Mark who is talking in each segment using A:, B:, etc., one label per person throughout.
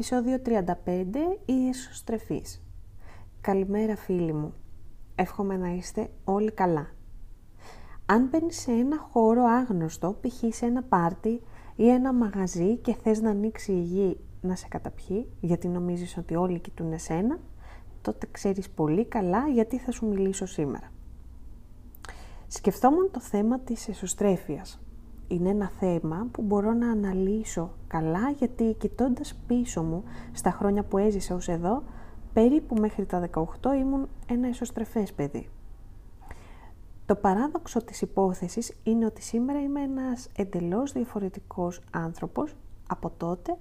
A: Επισόδιο 35 Η εσωστρεφής Καλημέρα φίλοι μου. Εύχομαι να είστε όλοι καλά. Αν μπαίνεις σε ένα χώρο άγνωστο, π.χ. σε ένα πάρτι ή ένα μαγαζί και θες να ανοίξει η γη να σε καταπιεί, γιατί νομίζεις ότι όλοι κοιτούν εσένα, τότε ξέρεις πολύ καλά γιατί θα σου μιλήσω σήμερα. Σκεφτόμουν το θέμα της εσωστρέφειας είναι ένα θέμα που μπορώ να αναλύσω καλά γιατί κοιτώντας πίσω μου στα χρόνια που έζησα ως εδώ, περίπου μέχρι τα 18 ήμουν ένα εσωστρεφές παιδί. Το παράδοξο της υπόθεσης είναι ότι σήμερα είμαι ένας εντελώς διαφορετικός άνθρωπος από τότε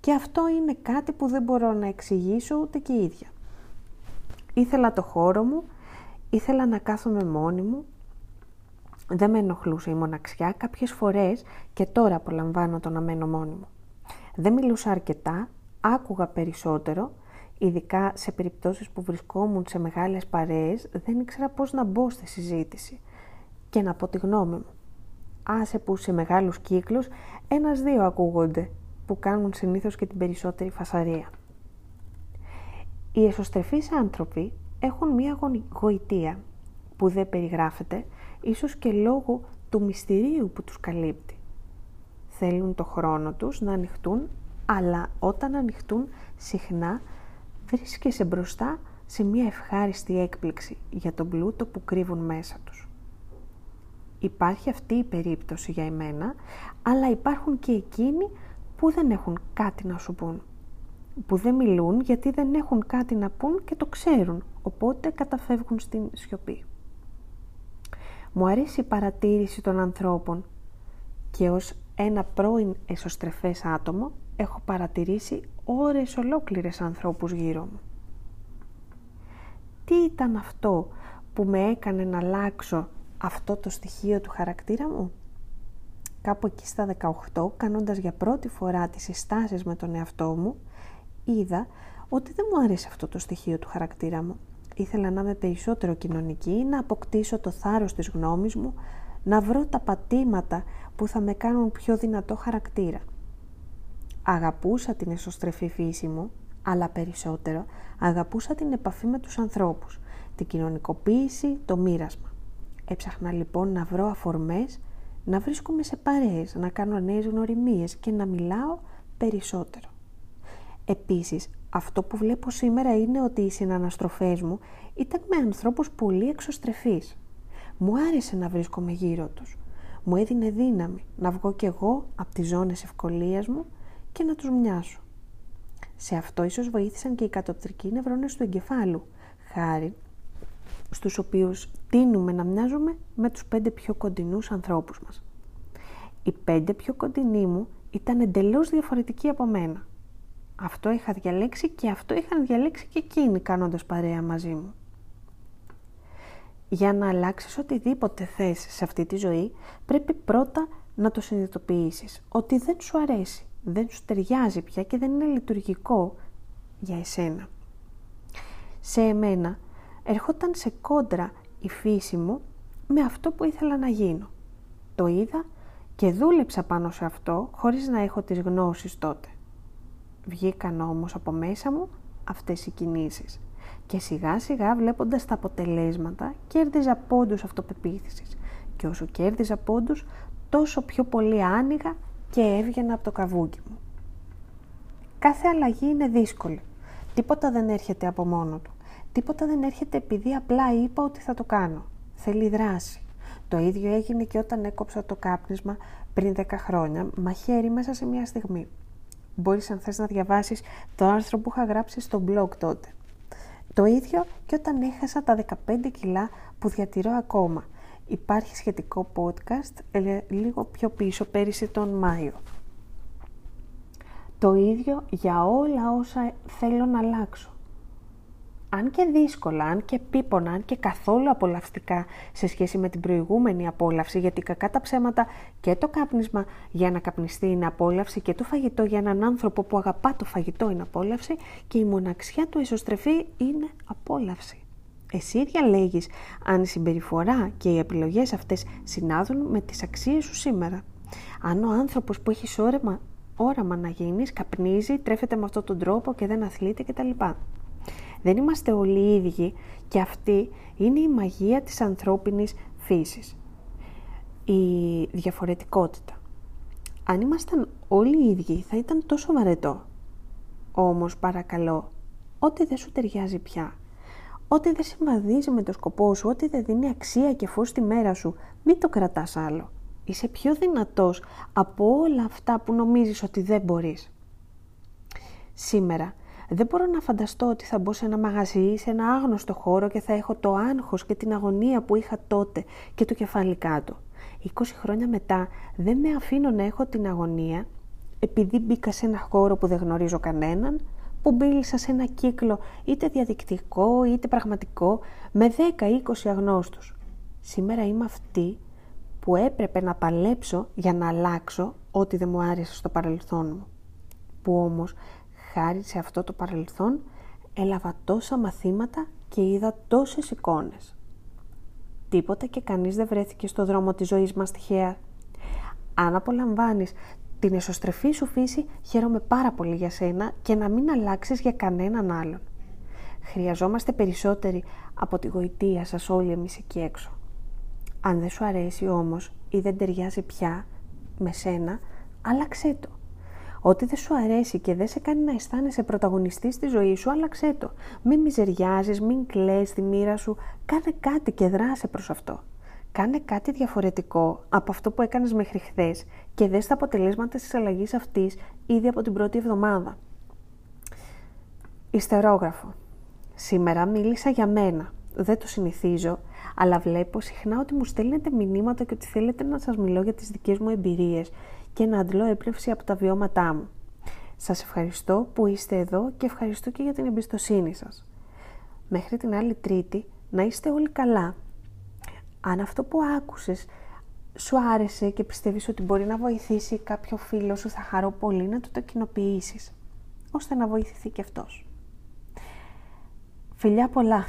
A: και αυτό είναι κάτι που δεν μπορώ να εξηγήσω ούτε και η ίδια. Ήθελα το χώρο μου, ήθελα να κάθομαι μόνη μου, δεν με ενοχλούσε η μοναξιά κάποιες φορές και τώρα απολαμβάνω το να μένω μόνη μου. Δεν μιλούσα αρκετά, άκουγα περισσότερο, ειδικά σε περιπτώσεις που βρισκόμουν σε μεγάλες παρέες, δεν ήξερα πώς να μπω στη συζήτηση και να πω τη γνώμη μου. Άσε που σε μεγάλους κύκλους ένας-δύο ακούγονται, που κάνουν συνήθως και την περισσότερη φασαρία. Οι εσωστρεφείς άνθρωποι έχουν μία γοητεία που δεν περιγράφεται ίσως και λόγω του μυστηρίου που τους καλύπτει. Θέλουν το χρόνο τους να ανοιχτούν, αλλά όταν ανοιχτούν συχνά βρίσκεσαι μπροστά σε μια ευχάριστη έκπληξη για τον πλούτο που κρύβουν μέσα τους. Υπάρχει αυτή η περίπτωση για εμένα, αλλά υπάρχουν και εκείνοι που δεν έχουν κάτι να σου πούν. Που δεν μιλούν γιατί δεν έχουν κάτι να πούν και το ξέρουν, οπότε καταφεύγουν στην σιωπή. Μου αρέσει η παρατήρηση των ανθρώπων και ως ένα πρώην εσωστρεφές άτομο έχω παρατηρήσει ώρες ολόκληρες ανθρώπους γύρω μου. Τι ήταν αυτό που με έκανε να αλλάξω αυτό το στοιχείο του χαρακτήρα μου; Κάπου εκεί στα 18, κάνοντας για πρώτη φορά τις συστάσεις με τον εαυτό μου, είδα ότι δεν μου αρέσει αυτό το στοιχείο του χαρακτήρα μου ήθελα να είμαι περισσότερο κοινωνική, να αποκτήσω το θάρρος της γνώμης μου, να βρω τα πατήματα που θα με κάνουν πιο δυνατό χαρακτήρα. Αγαπούσα την εσωστρεφή φύση μου, αλλά περισσότερο αγαπούσα την επαφή με τους ανθρώπους, την κοινωνικοποίηση, το μοίρασμα. Έψαχνα λοιπόν να βρω αφορμές, να βρίσκομαι σε παρέες, να κάνω νέες γνωριμίες και να μιλάω περισσότερο. Επίσης, αυτό που βλέπω σήμερα είναι ότι οι συναναστροφές μου ήταν με ανθρώπους πολύ εξωστρεφείς. Μου άρεσε να βρίσκομαι γύρω τους. Μου έδινε δύναμη να βγω κι εγώ από τις ζώνες ευκολίας μου και να τους μοιάσω. Σε αυτό ίσως βοήθησαν και οι κατοπτρικοί νευρώνες του εγκεφάλου, χάρη στους οποίους τίνουμε να μοιάζουμε με τους πέντε πιο κοντινούς ανθρώπους μας. Οι πέντε πιο κοντινοί μου ήταν εντελώς διαφορετικοί από μένα. Αυτό είχα διαλέξει και αυτό είχαν διαλέξει και εκείνοι κάνοντας παρέα μαζί μου. Για να αλλάξεις οτιδήποτε θες σε αυτή τη ζωή, πρέπει πρώτα να το συνειδητοποιήσεις. Ότι δεν σου αρέσει, δεν σου ταιριάζει πια και δεν είναι λειτουργικό για εσένα. Σε εμένα ερχόταν σε κόντρα η φύση μου με αυτό που ήθελα να γίνω. Το είδα και δούλεψα πάνω σε αυτό χωρίς να έχω τις γνώσεις τότε. Βγήκαν όμως από μέσα μου αυτές οι κινήσεις και σιγά σιγά βλέποντας τα αποτελέσματα κέρδιζα πόντους αυτοπεποίθησης και όσο κέρδιζα πόντους τόσο πιο πολύ άνοιγα και έβγαινα από το καβούκι μου. Κάθε αλλαγή είναι δύσκολη. Τίποτα δεν έρχεται από μόνο του. Τίποτα δεν έρχεται επειδή απλά είπα ότι θα το κάνω. Θέλει δράση. Το ίδιο έγινε και όταν έκοψα το κάπνισμα πριν 10 χρόνια, μαχαίρι μέσα σε μια στιγμή μπορείς αν θες να διαβάσεις το άρθρο που είχα γράψει στο blog τότε. Το ίδιο και όταν έχασα τα 15 κιλά που διατηρώ ακόμα. Υπάρχει σχετικό podcast ε, λίγο πιο πίσω, πέρυσι τον Μάιο. Το ίδιο για όλα όσα θέλω να αλλάξω αν και δύσκολα, αν και πίπονα, αν και καθόλου απολαυστικά σε σχέση με την προηγούμενη απόλαυση, γιατί κακά τα ψέματα και το κάπνισμα για να καπνιστεί είναι απόλαυση και το φαγητό για έναν άνθρωπο που αγαπά το φαγητό είναι απόλαυση και η μοναξιά του εσωστρεφή είναι απόλαυση. Εσύ διαλέγεις αν η συμπεριφορά και οι επιλογές αυτές συνάδουν με τις αξίες σου σήμερα. Αν ο άνθρωπος που έχεις όρεμα όραμα να γίνεις, καπνίζει, τρέφεται με αυτόν τον τρόπο και δεν αθλείται κτλ. Δεν είμαστε όλοι ίδιοι και αυτή είναι η μαγεία της ανθρώπινης φύσης. Η διαφορετικότητα. Αν ήμασταν όλοι οι ίδιοι θα ήταν τόσο βαρετό. Όμως παρακαλώ, ό,τι δεν σου ταιριάζει πια, ό,τι δεν συμβαδίζει με το σκοπό σου, ό,τι δεν δίνει αξία και φως στη μέρα σου, μην το κρατάς άλλο. Είσαι πιο δυνατός από όλα αυτά που νομίζεις ότι δεν μπορείς. Σήμερα δεν μπορώ να φανταστώ ότι θα μπω σε ένα μαγαζί, σε ένα άγνωστο χώρο και θα έχω το άγχος και την αγωνία που είχα τότε και το κεφάλι κάτω. 20 χρόνια μετά δεν με αφήνω να έχω την αγωνία επειδή μπήκα σε ένα χώρο που δεν γνωρίζω κανέναν, που μπήλησα σε ένα κύκλο είτε διαδικτυακό είτε πραγματικό με 10-20 αγνώστους. Σήμερα είμαι αυτή που έπρεπε να παλέψω για να αλλάξω ό,τι δεν μου άρεσε στο παρελθόν μου. Που όμως, χάρη σε αυτό το παρελθόν, έλαβα τόσα μαθήματα και είδα τόσες εικόνες. Τίποτα και κανείς δεν βρέθηκε στο δρόμο της ζωής μας τυχαία. Αν απολαμβάνεις την εσωστρεφή σου φύση, χαίρομαι πάρα πολύ για σένα και να μην αλλάξεις για κανέναν άλλον. Χρειαζόμαστε περισσότεροι από τη γοητεία σας όλοι εμείς εκεί έξω. Αν δεν σου αρέσει όμως ή δεν ταιριάζει πια με σένα, άλλαξέ το. Ό,τι δεν σου αρέσει και δεν σε κάνει να αισθάνεσαι πρωταγωνιστής στη ζωή σου, άλλαξέ το. Μην μιζεριάζεις, μην κλαις τη μοίρα σου, κάνε κάτι και δράσε προς αυτό. Κάνε κάτι διαφορετικό από αυτό που έκανες μέχρι χθες και δες τα αποτελέσματα της αλλαγής αυτής ήδη από την πρώτη εβδομάδα. Ιστερόγραφο. Σήμερα μίλησα για μένα. Δεν το συνηθίζω, αλλά βλέπω συχνά ότι μου στέλνετε μηνύματα και ότι θέλετε να σας μιλώ για τις δικές μου εμπειρίες και να αντλώ έπνευση από τα βιώματά μου. Σας ευχαριστώ που είστε εδώ και ευχαριστώ και για την εμπιστοσύνη σας. Μέχρι την άλλη Τρίτη να είστε όλοι καλά. Αν αυτό που άκουσες σου άρεσε και πιστεύεις ότι μπορεί να βοηθήσει κάποιο φίλο σου, θα χαρώ πολύ να του το κοινοποιήσεις, ώστε να βοηθηθεί και αυτός. Φιλιά πολλά!